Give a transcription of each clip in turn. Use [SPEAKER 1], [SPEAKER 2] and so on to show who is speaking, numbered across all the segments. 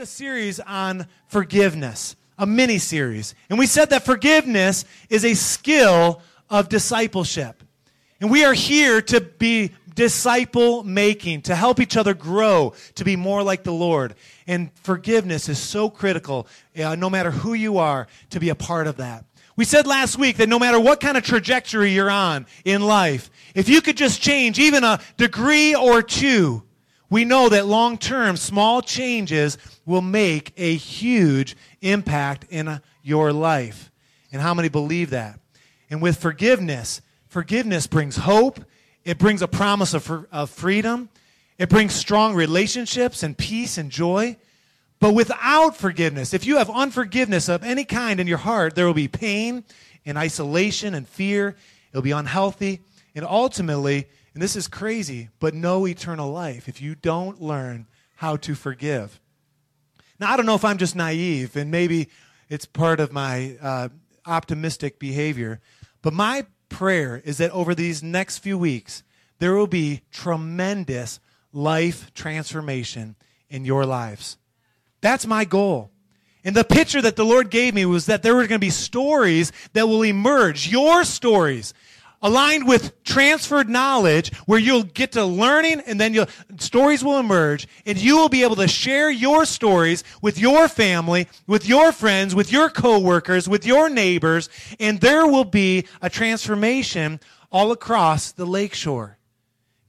[SPEAKER 1] a series on forgiveness, a mini series. And we said that forgiveness is a skill of discipleship. And we are here to be disciple making, to help each other grow, to be more like the Lord. And forgiveness is so critical, uh, no matter who you are, to be a part of that. We said last week that no matter what kind of trajectory you're on in life, if you could just change even a degree or two, we know that long term, small changes will make a huge impact in your life. And how many believe that? And with forgiveness, forgiveness brings hope, it brings a promise of, of freedom, it brings strong relationships and peace and joy. But without forgiveness, if you have unforgiveness of any kind in your heart, there will be pain and isolation and fear. It'll be unhealthy. And ultimately, and this is crazy, but no eternal life if you don't learn how to forgive. Now, I don't know if I'm just naive, and maybe it's part of my uh, optimistic behavior, but my prayer is that over these next few weeks, there will be tremendous life transformation in your lives. That's my goal. And the picture that the Lord gave me was that there were going to be stories that will emerge, your stories aligned with transferred knowledge where you'll get to learning and then you'll, stories will emerge and you will be able to share your stories with your family, with your friends, with your coworkers, with your neighbors, and there will be a transformation all across the lakeshore,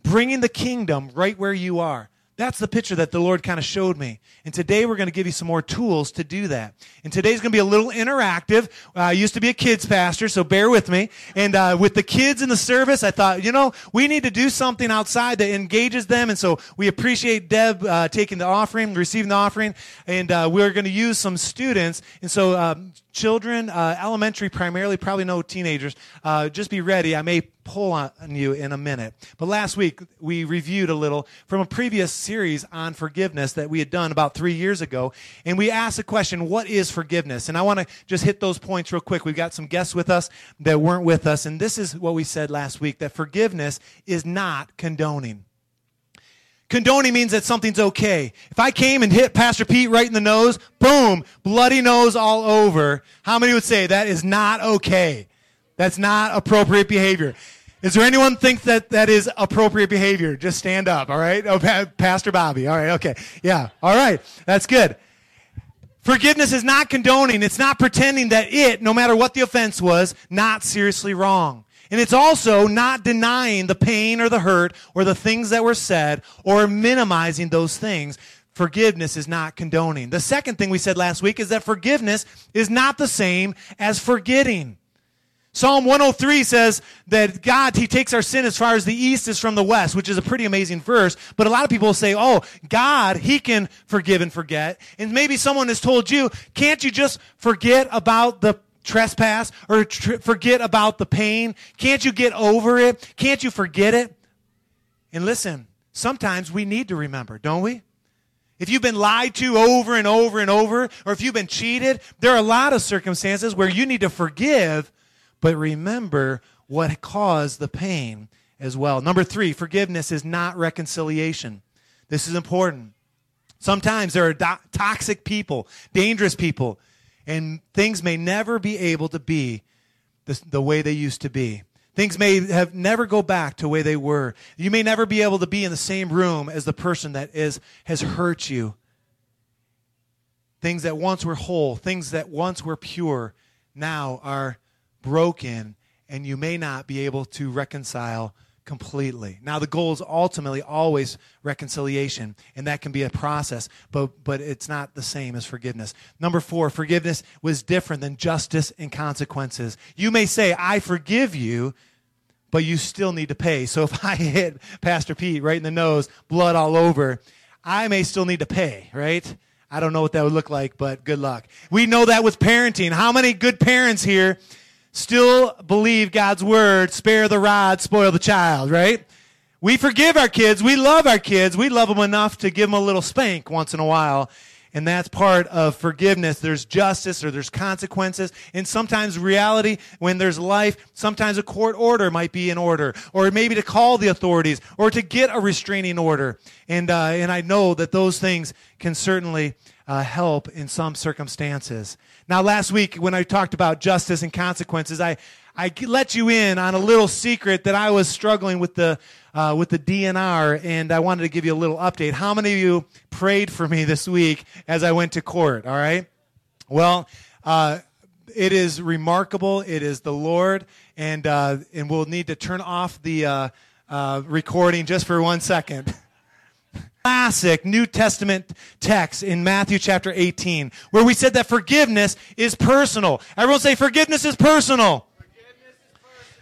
[SPEAKER 1] bringing the kingdom right where you are. That's the picture that the Lord kind of showed me. And today we're going to give you some more tools to do that. And today's going to be a little interactive. Uh, I used to be a kids pastor, so bear with me. And uh, with the kids in the service, I thought, you know, we need to do something outside that engages them. And so we appreciate Deb uh, taking the offering, receiving the offering. And uh, we're going to use some students. And so um, children, uh, elementary primarily, probably no teenagers, uh, just be ready. I may pull on you in a minute. But last week, we reviewed a little from a previous series on forgiveness that we had done about three years ago. And we asked the question, what is forgiveness? And I want to just hit those points real quick. We've got some guests with us that weren't with us. And this is what we said last week that forgiveness is not condoning. Condoning means that something's okay. If I came and hit Pastor Pete right in the nose, boom, bloody nose all over, how many would say that is not okay? That's not appropriate behavior. Is there anyone think that that is appropriate behavior? Just stand up, all right? Oh, pa- Pastor Bobby. All right, okay. Yeah, all right. That's good. Forgiveness is not condoning. It's not pretending that it, no matter what the offense was, not seriously wrong. And it's also not denying the pain or the hurt or the things that were said or minimizing those things. Forgiveness is not condoning. The second thing we said last week is that forgiveness is not the same as forgetting. Psalm 103 says that God, He takes our sin as far as the east is from the west, which is a pretty amazing verse. But a lot of people say, oh, God, He can forgive and forget. And maybe someone has told you, can't you just forget about the trespass or tr- forget about the pain? Can't you get over it? Can't you forget it? And listen, sometimes we need to remember, don't we? If you've been lied to over and over and over, or if you've been cheated, there are a lot of circumstances where you need to forgive, but remember what caused the pain as well. Number three, forgiveness is not reconciliation. This is important. Sometimes there are do- toxic people, dangerous people and things may never be able to be the, the way they used to be. Things may have never go back to way they were. You may never be able to be in the same room as the person that is has hurt you. Things that once were whole, things that once were pure, now are broken, and you may not be able to reconcile completely. Now, the goal is ultimately always reconciliation, and that can be a process, but, but it's not the same as forgiveness. Number four, forgiveness was different than justice and consequences. You may say, I forgive you, but you still need to pay. So if I hit Pastor Pete right in the nose, blood all over, I may still need to pay, right? I don't know what that would look like, but good luck. We know that with parenting. How many good parents here? Still believe God's word, spare the rod, spoil the child, right? We forgive our kids. We love our kids. We love them enough to give them a little spank once in a while. And that's part of forgiveness. There's justice or there's consequences. And sometimes reality, when there's life, sometimes a court order might be in order. Or maybe to call the authorities or to get a restraining order. And, uh, and I know that those things can certainly uh, help in some circumstances. Now, last week when I talked about justice and consequences, I, I let you in on a little secret that I was struggling with the, uh, with the DNR, and I wanted to give you a little update. How many of you prayed for me this week as I went to court? All right. Well, uh, it is remarkable. It is the Lord, and uh, and we'll need to turn off the uh, uh, recording just for one second. Classic New Testament text in Matthew chapter 18, where we said that forgiveness is personal. Everyone say, forgiveness is personal.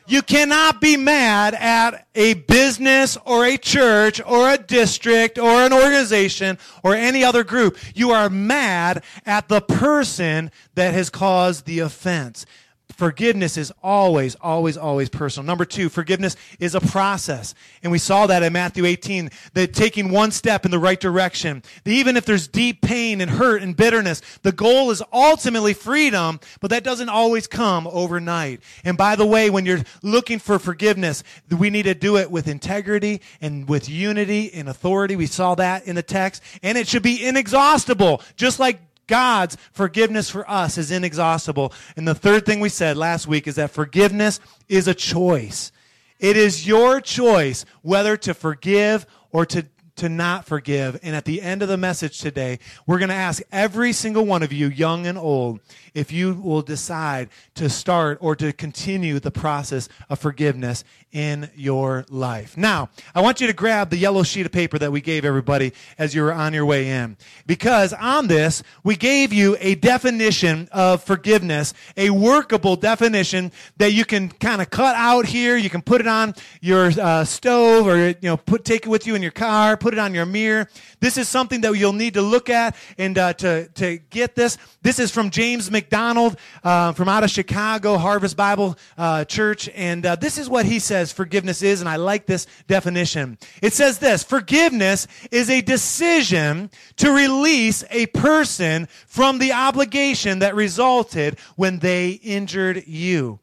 [SPEAKER 1] You cannot be mad at a business or a church or a district or an organization or any other group. You are mad at the person that has caused the offense. Forgiveness is always, always, always personal. Number two, forgiveness is a process. And we saw that in Matthew 18, that taking one step in the right direction, even if there's deep pain and hurt and bitterness, the goal is ultimately freedom, but that doesn't always come overnight. And by the way, when you're looking for forgiveness, we need to do it with integrity and with unity and authority. We saw that in the text. And it should be inexhaustible, just like God's forgiveness for us is inexhaustible. And the third thing we said last week is that forgiveness is a choice. It is your choice whether to forgive or to to not forgive. And at the end of the message today, we're going to ask every single one of you, young and old, if you will decide to start or to continue the process of forgiveness in your life. Now, I want you to grab the yellow sheet of paper that we gave everybody as you were on your way in. Because on this, we gave you a definition of forgiveness, a workable definition that you can kind of cut out here. You can put it on your uh, stove or, you know, put, take it with you in your car put it on your mirror. This is something that you'll need to look at and uh, to, to get this. This is from James MacDonald uh, from out of Chicago, Harvest Bible uh, Church. And uh, this is what he says forgiveness is, and I like this definition. It says this Forgiveness is a decision to release a person from the obligation that resulted when they injured you.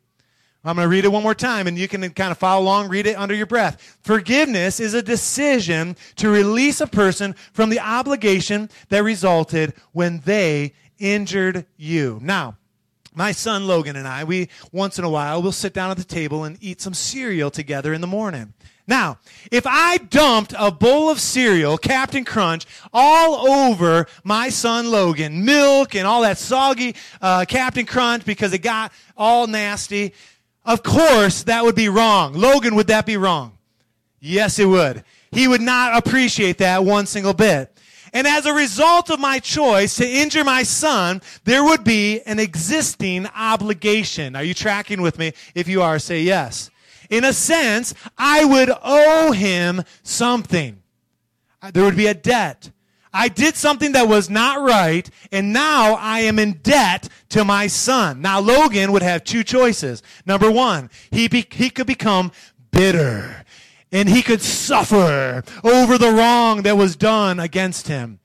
[SPEAKER 1] I'm going to read it one more time and you can kind of follow along, read it under your breath. Forgiveness is a decision to release a person from the obligation that resulted when they injured you. Now, my son Logan and I, we once in a while we'll sit down at the table and eat some cereal together in the morning. Now, if I dumped a bowl of cereal, Cap'n Crunch, all over my son Logan, milk and all that soggy uh, Cap'n Crunch because it got all nasty, of course, that would be wrong. Logan, would that be wrong? Yes, it would. He would not appreciate that one single bit. And as a result of my choice to injure my son, there would be an existing obligation. Are you tracking with me? If you are, say yes. In a sense, I would owe him something. There would be a debt. I did something that was not right, and now I am in debt to my son. Now, Logan would have two choices. Number one, he, be, he could become bitter, and he could suffer over the wrong that was done against him.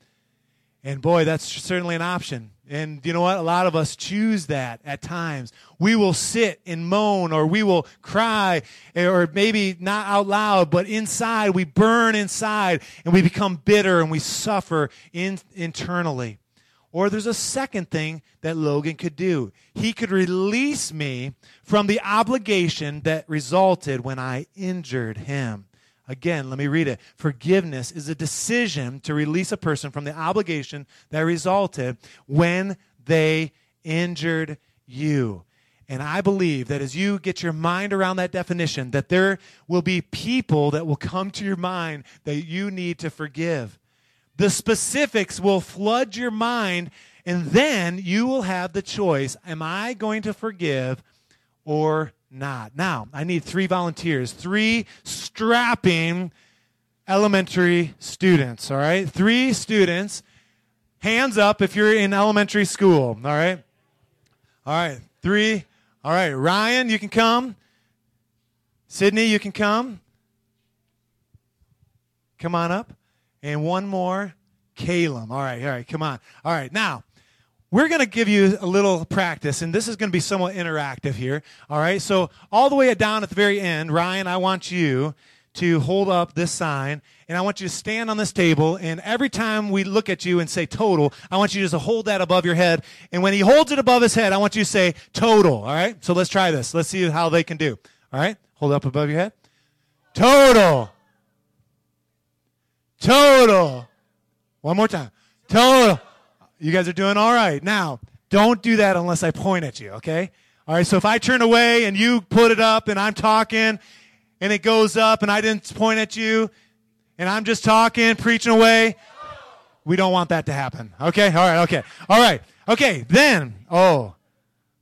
[SPEAKER 1] And boy, that's certainly an option. And you know what? A lot of us choose that at times. We will sit and moan or we will cry or maybe not out loud, but inside we burn inside and we become bitter and we suffer in, internally. Or there's a second thing that Logan could do. He could release me from the obligation that resulted when I injured him. Again, let me read it. Forgiveness is a decision to release a person from the obligation that resulted when they injured you. And I believe that as you get your mind around that definition, that there will be people that will come to your mind that you need to forgive. The specifics will flood your mind, and then you will have the choice Am I going to forgive or not. Now, I need three volunteers, three strapping elementary students, all right? Three students. Hands up if you're in elementary school, all right? All right, three. All right, Ryan, you can come. Sydney, you can come. Come on up. And one more, Caleb. All right, all right, come on. All right, now, we're going to give you a little practice, and this is going to be somewhat interactive here. All right, so all the way down at the very end, Ryan, I want you to hold up this sign, and I want you to stand on this table. And every time we look at you and say total, I want you just to hold that above your head. And when he holds it above his head, I want you to say total. All right? So let's try this. Let's see how they can do. All right? Hold up above your head. Total. Total. One more time. Total. You guys are doing all right. Now, don't do that unless I point at you, okay? All right, so if I turn away and you put it up and I'm talking and it goes up and I didn't point at you and I'm just talking, preaching away, we don't want that to happen. Okay? All right, okay. All right. Okay, then, oh,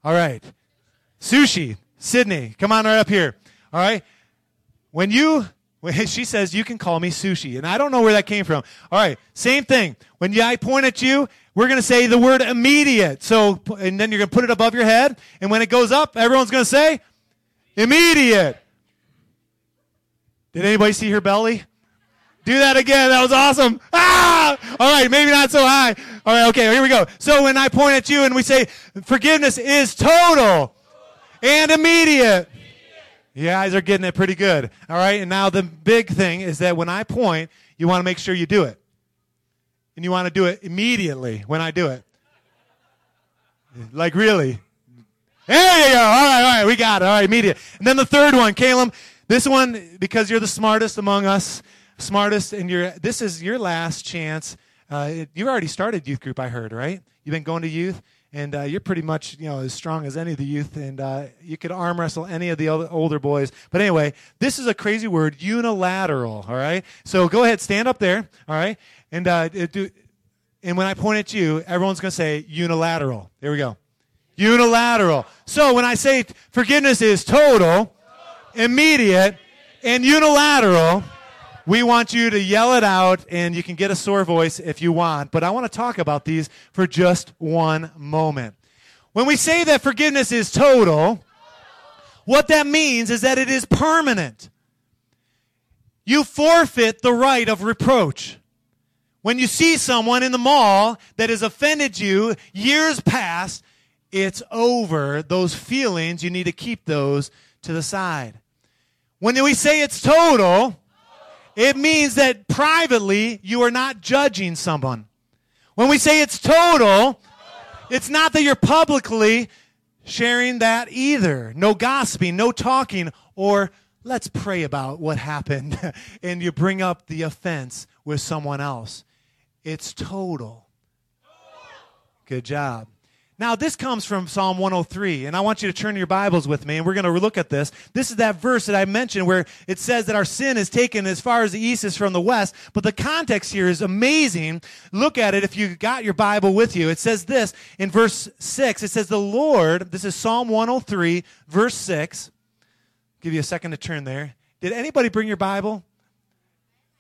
[SPEAKER 1] all right. Sushi, Sydney, come on right up here. All right? When you she says you can call me sushi and i don't know where that came from. All right same thing. When i point at you we're going to say the word immediate. So and then you're going to put it above your head and when it goes up everyone's going to say immediate. Did anybody see her belly? Do that again. That was awesome. Ah! All right maybe not so high. All right okay here we go. So when i point at you and we say forgiveness is total and immediate you guys are getting it pretty good. All right. And now the big thing is that when I point, you want to make sure you do it. And you want to do it immediately when I do it. Like, really. There you go. All right. All right. We got it. All right. Immediate. And then the third one, Caleb. This one, because you're the smartest among us, smartest, and you're, this is your last chance. Uh, you already started youth group, I heard, right? You've been going to youth and uh, you're pretty much you know as strong as any of the youth, and uh, you could arm wrestle any of the older boys. But anyway, this is a crazy word, unilateral. All right, so go ahead, stand up there. All right, and uh, do. And when I point at you, everyone's going to say unilateral. There we go. Unilateral. So when I say forgiveness is total, immediate, and unilateral, we want you to yell it out, and you can get a sore voice if you want. But I want to talk about these for just one moment. When we say that forgiveness is total, what that means is that it is permanent. You forfeit the right of reproach. When you see someone in the mall that has offended you years past, it's over. Those feelings, you need to keep those to the side. When we say it's total, it means that privately you are not judging someone. When we say it's total, it's not that you're publicly sharing that either. No gossiping, no talking, or let's pray about what happened and you bring up the offense with someone else. It's total. Good job. Now, this comes from Psalm 103, and I want you to turn your Bibles with me, and we're going to look at this. This is that verse that I mentioned where it says that our sin is taken as far as the east is from the west, but the context here is amazing. Look at it if you got your Bible with you. It says this in verse 6. It says, The Lord, this is Psalm 103, verse 6. give you a second to turn there. Did anybody bring your Bible?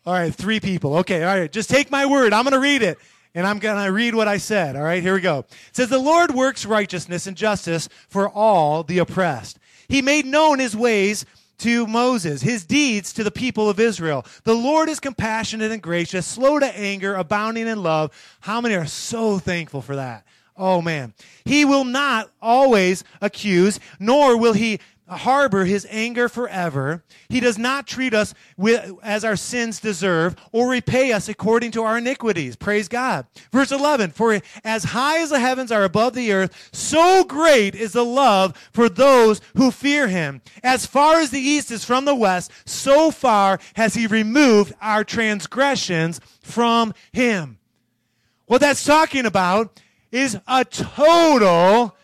[SPEAKER 1] All right, three people. Okay, all right. Just take my word. I'm going to read it and I'm going to read what I said. All right, here we go. It says, The Lord works righteousness and justice for all the oppressed. He made known his ways to Moses, his deeds to the people of Israel. The Lord is compassionate and gracious, slow to anger, abounding in love. How many are so thankful for that? Oh man. He will not always accuse, nor will he harbor his anger forever. He does not treat us with, as our sins deserve or repay us according to our iniquities. Praise God. Verse 11, for as high as the heavens are above the earth, so great is the love for those who fear him. As far as the east is from the west, so far has he removed our transgressions from him. What that's talking about is a total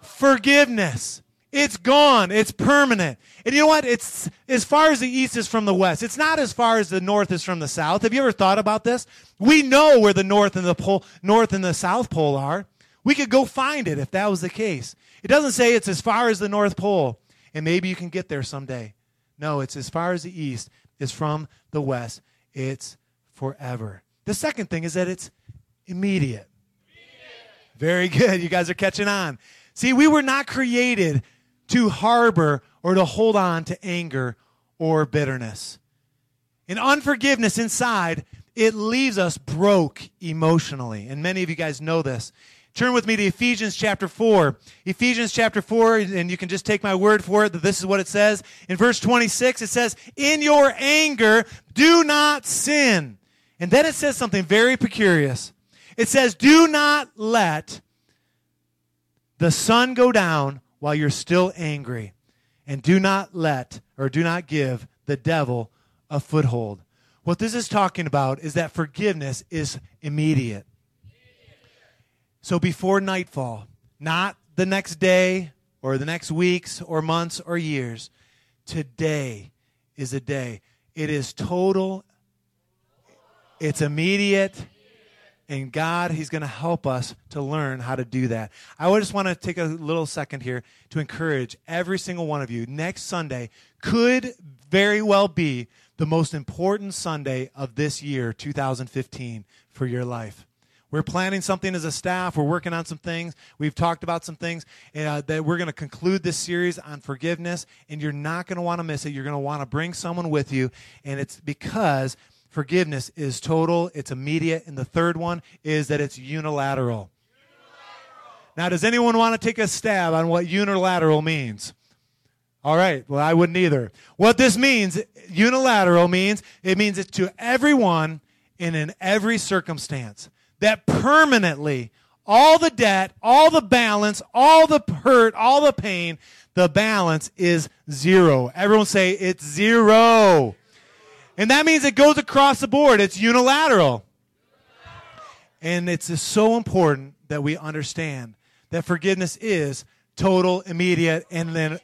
[SPEAKER 1] forgiveness. It's gone. It's permanent. And you know what? It's as far as the east is from the west. It's not as far as the north is from the south. Have you ever thought about this? We know where the north and the pole, north and the south pole are. We could go find it if that was the case. It doesn't say it's as far as the north pole and maybe you can get there someday. No, it's as far as the east is from the west. It's forever. The second thing is that it's immediate. immediate. Very good. You guys are catching on. See, we were not created to harbor or to hold on to anger or bitterness. And unforgiveness inside, it leaves us broke emotionally. And many of you guys know this. turn with me to Ephesians chapter 4. Ephesians chapter 4, and you can just take my word for it that this is what it says. In verse 26, it says, In your anger, do not sin. And then it says something very precarious. It says, Do not let the sun go down while you're still angry. And do not let, or do not give, the devil a foothold. What this is talking about is that forgiveness is immediate. So before nightfall, not the next day or the next weeks or months or years, today is a day. It is total, it's immediate, and God, He's going to help us to learn how to do that. I just want to take a little second here to encourage every single one of you. Next Sunday could very well be the most important Sunday of this year, 2015, for your life. We're planning something as a staff. We're working on some things. We've talked about some things uh, that we're going to conclude this series on forgiveness, and you're not going to want to miss it. You're going to want to bring someone with you, and it's because forgiveness is total, it's immediate, and the third one is that it's unilateral. unilateral. Now, does anyone want to take a stab on what unilateral means? All right, well, I wouldn't either. What this means, unilateral means, it means it's to everyone and in every circumstance. That permanently, all the debt, all the balance, all the hurt, all the pain, the balance is zero. Everyone say it's zero. And that means it goes across the board. It's unilateral. And it's so important that we understand that forgiveness is total, immediate, and then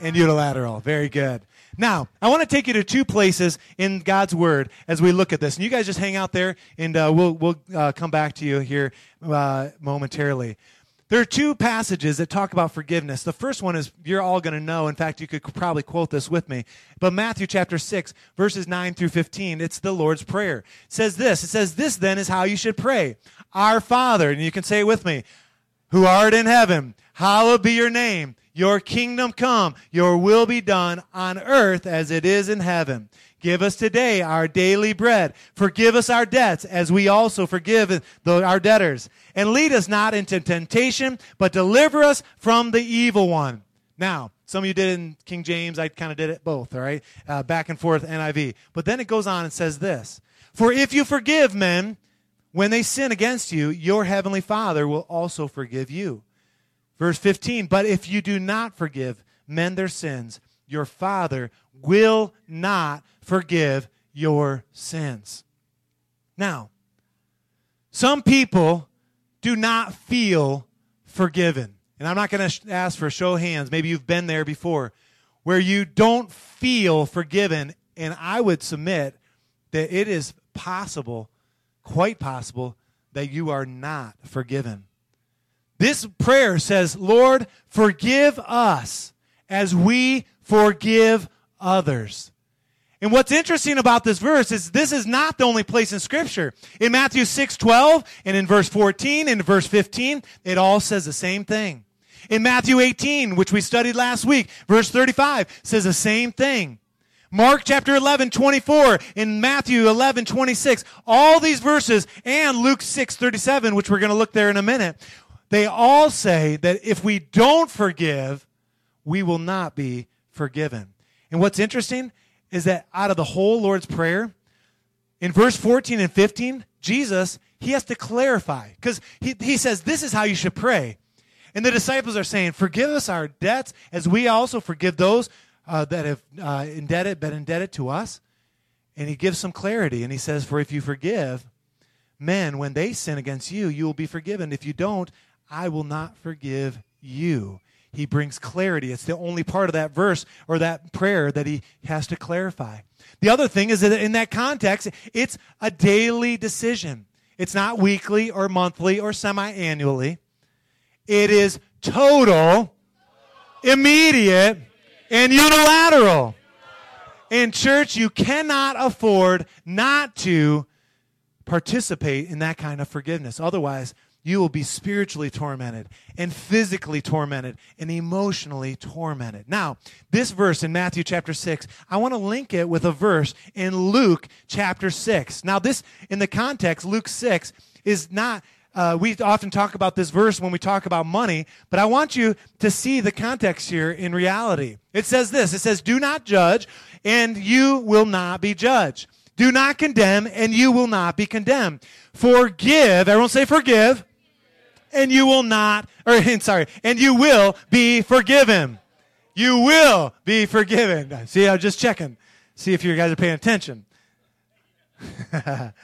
[SPEAKER 1] and unilateral. Very good. Now, I want to take you to two places in God's Word as we look at this. And you guys just hang out there, and uh, we'll, we'll uh, come back to you here uh, momentarily. There are two passages that talk about forgiveness. The first one is you're all going to know. In fact, you could probably quote this with me. But Matthew chapter 6, verses 9 through 15, it's the Lord's Prayer. It says this It says, This then is how you should pray Our Father, and you can say it with me, who art in heaven, hallowed be your name. Your kingdom come, your will be done on earth as it is in heaven. Give us today our daily bread. Forgive us our debts as we also forgive our debtors. And lead us not into temptation, but deliver us from the evil one. Now, some of you did in King James. I kind of did it both, all right? Uh, back and forth, NIV. But then it goes on and says this For if you forgive men when they sin against you, your heavenly Father will also forgive you. Verse 15 But if you do not forgive men their sins, your Father will not forgive your sins. Now, some people do not feel forgiven. And I'm not going to ask for a show of hands. Maybe you've been there before where you don't feel forgiven. And I would submit that it is possible, quite possible, that you are not forgiven. This prayer says, Lord, forgive us as we forgive others. And what's interesting about this verse is this is not the only place in scripture. In Matthew 6, 12 and in verse 14 and verse 15, it all says the same thing. In Matthew 18, which we studied last week, verse 35 says the same thing. Mark chapter 11, 24, in Matthew 11, 26, all these verses, and Luke 6, 37, which we're going to look there in a minute, they all say that if we don't forgive, we will not be forgiven. And what's interesting is that out of the whole Lord's Prayer, in verse 14 and 15, Jesus, he has to clarify because he, he says, This is how you should pray. And the disciples are saying, Forgive us our debts as we also forgive those uh, that have uh, indebted, been indebted to us. And he gives some clarity and he says, For if you forgive men when they sin against you, you will be forgiven. If you don't, I will not forgive you. He brings clarity. It's the only part of that verse or that prayer that he has to clarify. The other thing is that in that context, it's a daily decision. It's not weekly or monthly or semi annually. It is total, immediate, and unilateral. In church, you cannot afford not to participate in that kind of forgiveness. Otherwise, you will be spiritually tormented and physically tormented and emotionally tormented. Now, this verse in Matthew chapter 6, I want to link it with a verse in Luke chapter 6. Now, this, in the context, Luke 6 is not uh, we often talk about this verse when we talk about money, but I want you to see the context here in reality. It says this it says, Do not judge, and you will not be judged. Do not condemn, and you will not be condemned. Forgive, everyone say forgive, and you will not, or sorry, and you will be forgiven. You will be forgiven. See, I'm just checking. See if you guys are paying attention.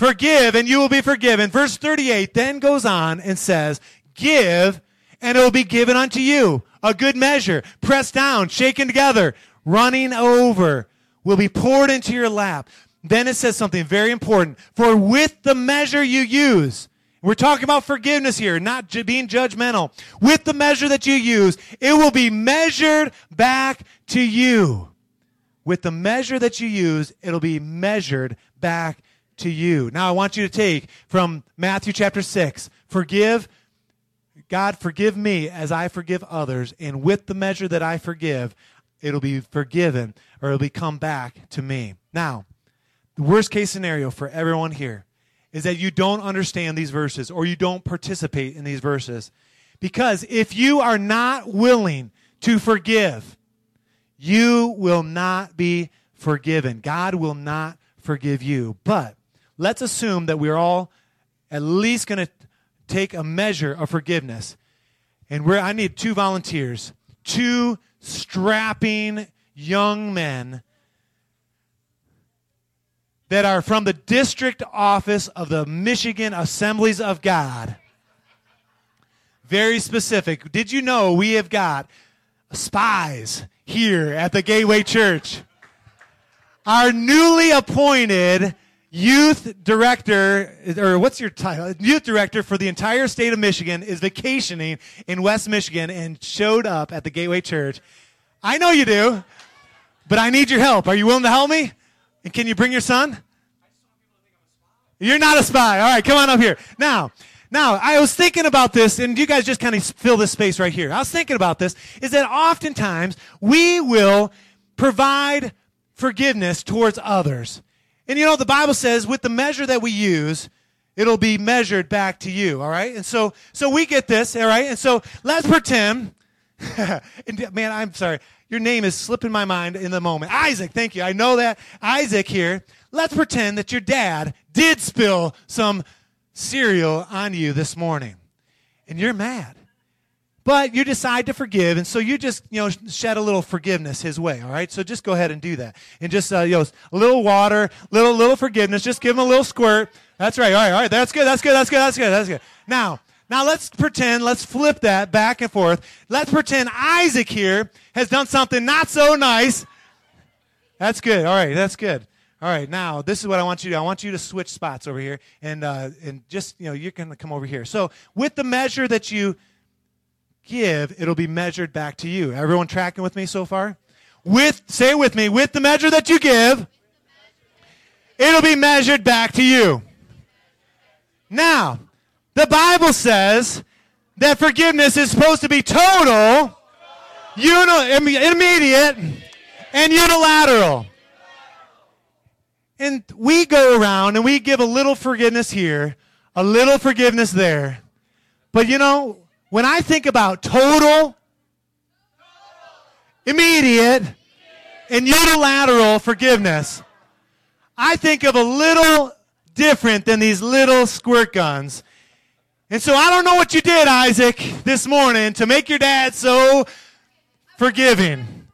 [SPEAKER 1] Forgive and you will be forgiven. Verse 38 then goes on and says, Give and it will be given unto you. A good measure, pressed down, shaken together, running over, will be poured into your lap. Then it says something very important. For with the measure you use, we're talking about forgiveness here, not ju- being judgmental. With the measure that you use, it will be measured back to you. With the measure that you use, it'll be measured back to you. Now I want you to take from Matthew chapter 6 forgive, God, forgive me as I forgive others, and with the measure that I forgive, it'll be forgiven or it'll be come back to me. Now, the worst case scenario for everyone here is that you don't understand these verses or you don't participate in these verses. Because if you are not willing to forgive, you will not be forgiven. God will not forgive you. But let's assume that we're all at least going to take a measure of forgiveness. And we're, I need two volunteers, two strapping young men that are from the district office of the Michigan Assemblies of God. Very specific. Did you know we have got spies here at the Gateway Church? Our newly appointed youth director, or what's your title? Youth director for the entire state of Michigan is vacationing in West Michigan and showed up at the Gateway Church. I know you do, but I need your help. Are you willing to help me? And can you bring your son? You're not a spy. All right, come on up here. Now, now, I was thinking about this, and you guys just kind of fill this space right here. I was thinking about this, is that oftentimes we will provide forgiveness towards others. And you know, the Bible says with the measure that we use, it'll be measured back to you, all right? And so, so we get this, all right? And so let's pretend, and man, I'm sorry, your name is slipping my mind in the moment. Isaac, thank you. I know that. Isaac here. Let's pretend that your dad did spill some cereal on you this morning and you're mad. But you decide to forgive, and so you just, you know, shed a little forgiveness his way, all right? So just go ahead and do that. And just, uh, you know, a little water, little, little forgiveness, just give him a little squirt. That's right, all right, all right, that's good, that's good, that's good, that's good, that's good. Now, now let's pretend, let's flip that back and forth. Let's pretend Isaac here has done something not so nice. That's good, all right, that's good. All right, now this is what I want you to do. I want you to switch spots over here, and uh, and just you know you're to come over here. So with the measure that you give, it'll be measured back to you. Everyone tracking with me so far? With say it with me. With the measure that you give, it'll be measured back to you. Now, the Bible says that forgiveness is supposed to be total, uni- immediate, and unilateral. And we go around and we give a little forgiveness here, a little forgiveness there. But you know, when I think about total, immediate, and unilateral forgiveness, I think of a little different than these little squirt guns. And so I don't know what you did, Isaac, this morning to make your dad so forgiving.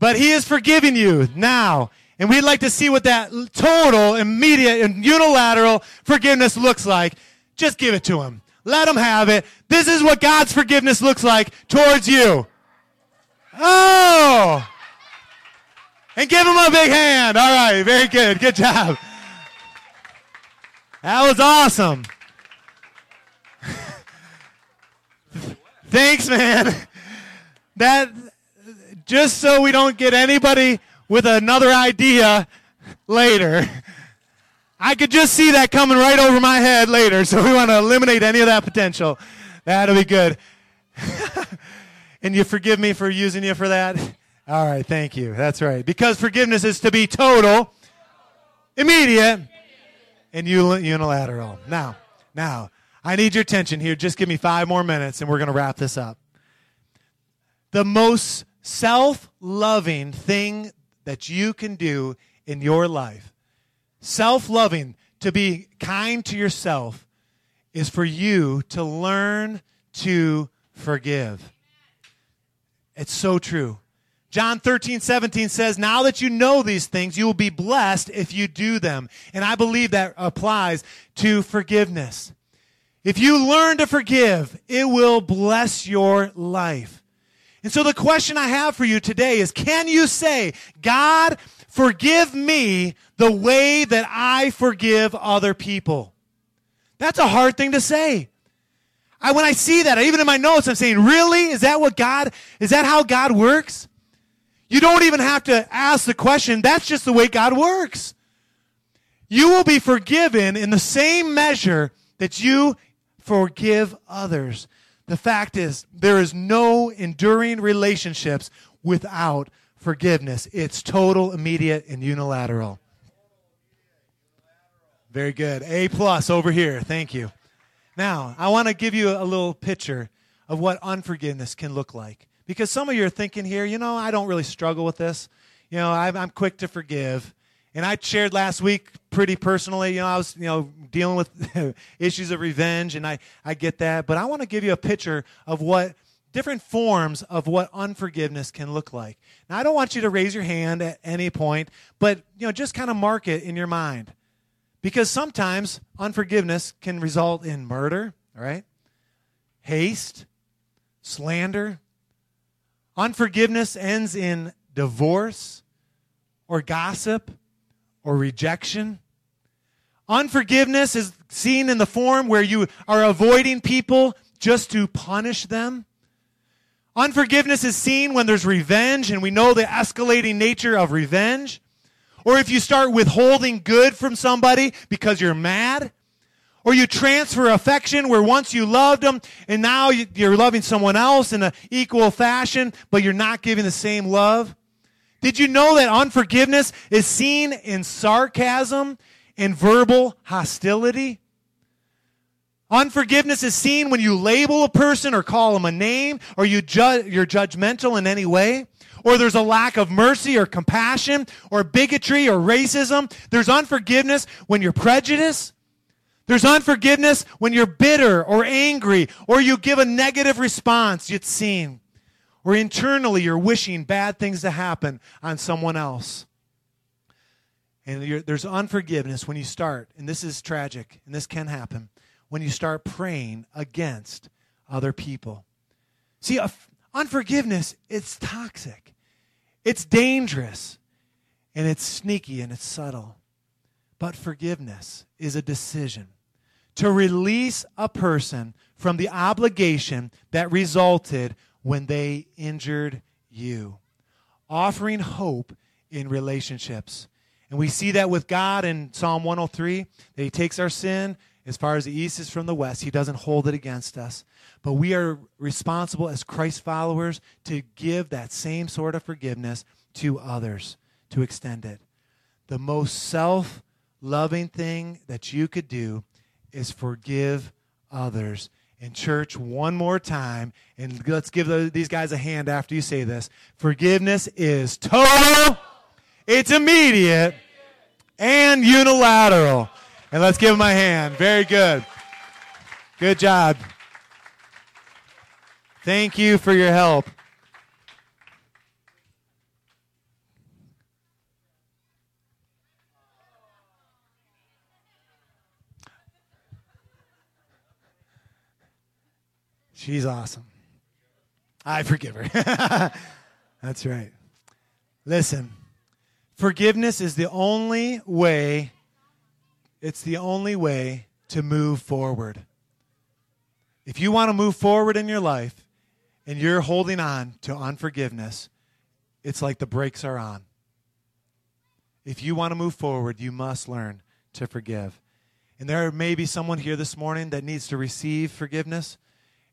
[SPEAKER 1] But he is forgiving you now. And we'd like to see what that total, immediate, and unilateral forgiveness looks like. Just give it to him. Let him have it. This is what God's forgiveness looks like towards you. Oh! And give him a big hand. All right, very good. Good job. That was awesome. Thanks, man. That just so we don't get anybody with another idea later. I could just see that coming right over my head later, so we want to eliminate any of that potential. That'll be good. and you forgive me for using you for that? All right, thank you. That's right. Because forgiveness is to be total, immediate, and unilateral. Now, Now, I need your attention here. Just give me five more minutes and we're going to wrap this up. The most self loving thing that you can do in your life, self loving, to be kind to yourself, is for you to learn to forgive. It's so true. John 13, 17 says, Now that you know these things, you will be blessed if you do them. And I believe that applies to forgiveness. If you learn to forgive, it will bless your life. And so the question I have for you today is can you say, God, forgive me the way that I forgive other people? That's a hard thing to say. I, when I see that, even in my notes, I'm saying, really? Is that what God, is that how God works? You don't even have to ask the question. That's just the way God works. You will be forgiven in the same measure that you forgive others. The fact is, there is no enduring relationships without forgiveness. It's total, immediate, and unilateral. Very good. A plus over here. Thank you. Now, I want to give you a little picture of what unforgiveness can look like. Because some of you are thinking here, you know, I don't really struggle with this. You know, I'm, quick to forgive. And I shared last week pretty personally, you know, I was, you know, dealing with issues of revenge, and I, I get that. But I want to give you a picture of what different forms of what unforgiveness can look like. Now, I don't want you to raise your hand at any point, but, you know, just kind of mark it in your mind. Because sometimes unforgiveness can result in murder, right? Haste, slander, Unforgiveness ends in divorce or gossip or rejection. Unforgiveness is seen in the form where you are avoiding people just to punish them. Unforgiveness is seen when there's revenge, and we know the escalating nature of revenge. Or if you start withholding good from somebody because you're mad. Or you transfer affection where once you loved them and now you're loving someone else in an equal fashion, but you're not giving the same love. Did you know that unforgiveness is seen in sarcasm and verbal hostility? Unforgiveness is seen when you label a person or call them a name or you ju- you're judgmental in any way. Or there's a lack of mercy or compassion or bigotry or racism. There's unforgiveness when you're prejudiced there's unforgiveness when you're bitter or angry or you give a negative response, it's seen. Or internally you're wishing bad things to happen on someone else. And there's unforgiveness when you start, and this is tragic, and this can happen, when you start praying against other people. See, unforgiveness, it's toxic, it's dangerous, and it's sneaky and it's subtle. But forgiveness is a decision to release a person from the obligation that resulted when they injured you. Offering hope in relationships. And we see that with God in Psalm 103 that He takes our sin as far as the east is from the west. He doesn't hold it against us. But we are responsible as Christ followers to give that same sort of forgiveness to others, to extend it. The most self loving thing that you could do is forgive others. In church, one more time, and let's give these guys a hand after you say this. Forgiveness is total, it's immediate, and unilateral. And let's give them a hand. Very good. Good job. Thank you for your help. She's awesome. I forgive her. That's right. Listen, forgiveness is the only way, it's the only way to move forward. If you want to move forward in your life and you're holding on to unforgiveness, it's like the brakes are on. If you want to move forward, you must learn to forgive. And there may be someone here this morning that needs to receive forgiveness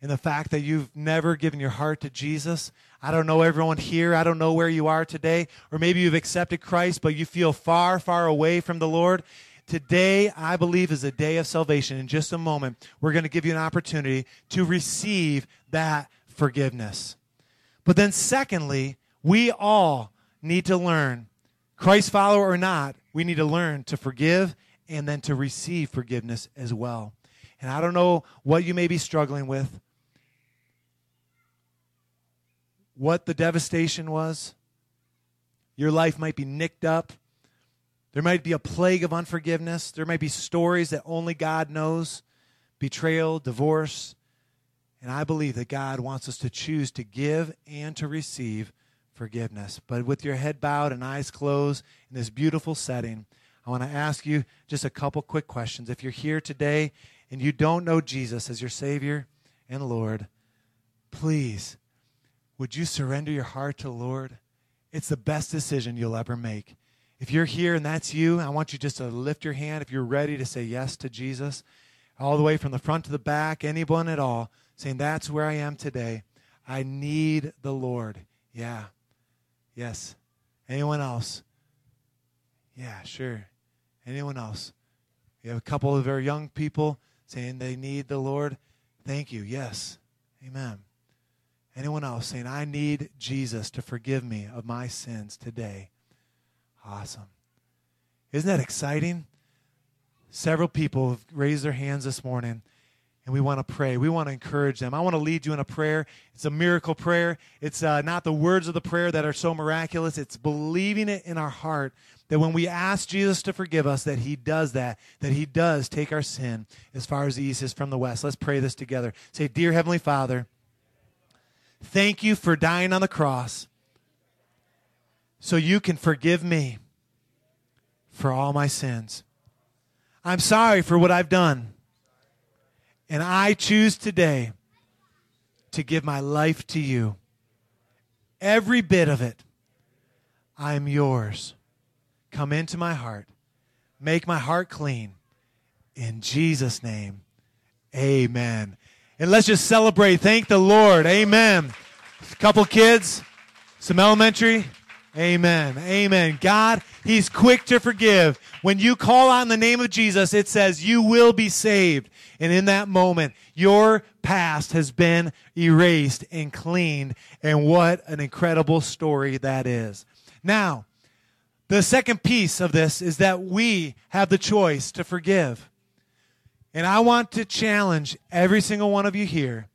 [SPEAKER 1] in the fact that you've never given your heart to Jesus. I don't know everyone here. I don't know where you are today. Or maybe you've accepted Christ, but you feel far, far away from the Lord. Today, I believe, is a day of salvation. In just a moment, we're going to give you an opportunity to receive that forgiveness. But then, secondly, we all need to learn, Christ follower or not, we need to learn to forgive and then to receive forgiveness as well. And I don't know what you may be struggling with, what the devastation was. Your life might be nicked up. There might be a plague of unforgiveness. There might be stories that only God knows betrayal, divorce. And I believe that God wants us to choose to give and to receive forgiveness. But with your head bowed and eyes closed in this beautiful setting, I want to ask you just a couple quick questions. If you're here today and you don't know Jesus as your Savior and Lord, please, would you surrender your heart to the Lord? It's the best decision you'll ever make. If you're here and that's you, I want you just to lift your hand if you're ready to say yes to Jesus, all the way from the front to the back, anyone at all, saying, That's where I am today. I need the Lord. Yeah. Yes. Anyone else? Yeah, sure. Anyone else? We have a couple of very young people saying they need the Lord. Thank you. Yes. Amen. Anyone else saying, I need Jesus to forgive me of my sins today? Awesome. Isn't that exciting? Several people have raised their hands this morning and we want to pray. We want to encourage them. I want to lead you in a prayer. It's a miracle prayer. It's uh, not the words of the prayer that are so miraculous. It's believing it in our heart that when we ask Jesus to forgive us, that He does that, that He does take our sin as far as the east is from the west. Let's pray this together. Say, Dear Heavenly Father, thank you for dying on the cross so you can forgive me for all my sins. I'm sorry for what I've done. And I choose today to give my life to you. Every bit of it, I'm yours. Come into my heart. Make my heart clean. In Jesus' name, amen. And let's just celebrate. Thank the Lord. Amen. A couple kids, some elementary. Amen. Amen. God, He's quick to forgive. When you call on the name of Jesus, it says you will be saved. And in that moment, your past has been erased and cleaned. And what an incredible story that is. Now, the second piece of this is that we have the choice to forgive. And I want to challenge every single one of you here.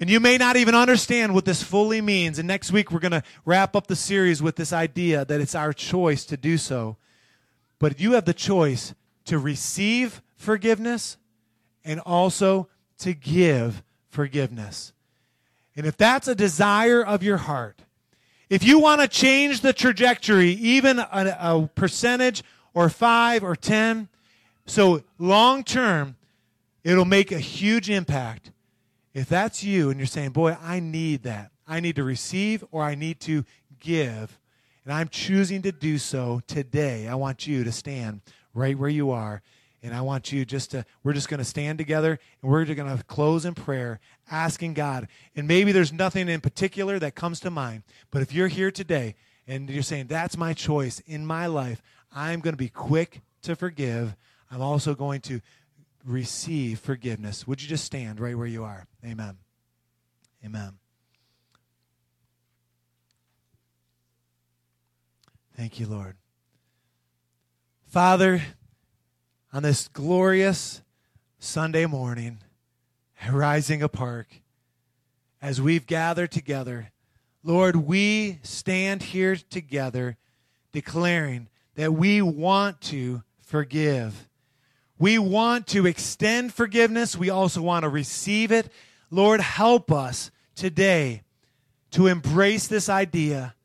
[SPEAKER 1] And you may not even understand what this fully means. And next week, we're going to wrap up the series with this idea that it's our choice to do so. But you have the choice to receive forgiveness and also to give forgiveness. And if that's a desire of your heart, if you want to change the trajectory, even a, a percentage or five or 10, so long term, it'll make a huge impact. If that's you and you're saying, boy, I need that, I need to receive or I need to give, and I'm choosing to do so today, I want you to stand right where you are and I want you just to, we're just going to stand together and we're going to close in prayer, asking God. And maybe there's nothing in particular that comes to mind, but if you're here today and you're saying, that's my choice in my life, I'm going to be quick to forgive. I'm also going to receive forgiveness. Would you just stand right where you are? Amen. Amen. Thank you, Lord. Father, on this glorious Sunday morning at Rising Up Park, as we've gathered together, Lord, we stand here together declaring that we want to forgive. We want to extend forgiveness. We also want to receive it. Lord, help us today to embrace this idea,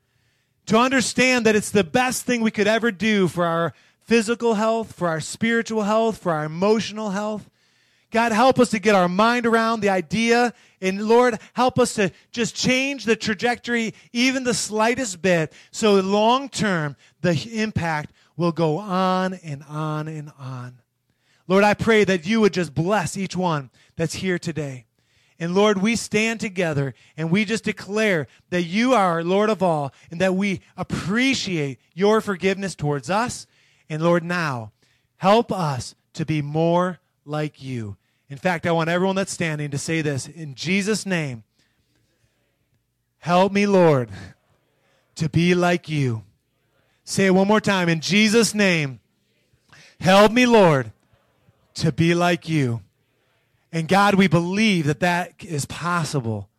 [SPEAKER 1] to understand that it's the best thing we could ever do for our physical health, for our spiritual health, for our emotional health. God, help us to get our mind around the idea. And Lord, help us to just change the trajectory even the slightest bit so long term the impact will go on and on and on. Lord, I pray that you would just bless each one that's here today. And Lord, we stand together and we just declare that you are Lord of all and that we appreciate your forgiveness towards us and Lord, now Help us to be more like you. In fact, I want everyone that's standing to say this in Jesus' name. Help me, Lord, to be like you. Say it one more time. In Jesus' name, help me, Lord, to be like you. And God, we believe that that is possible.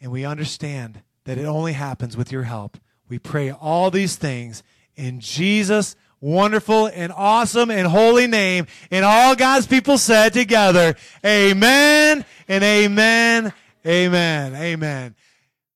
[SPEAKER 1] And we understand that it only happens with your help. We pray all these things in Jesus' wonderful and awesome and holy name. And all God's people said together, Amen and Amen, Amen, Amen.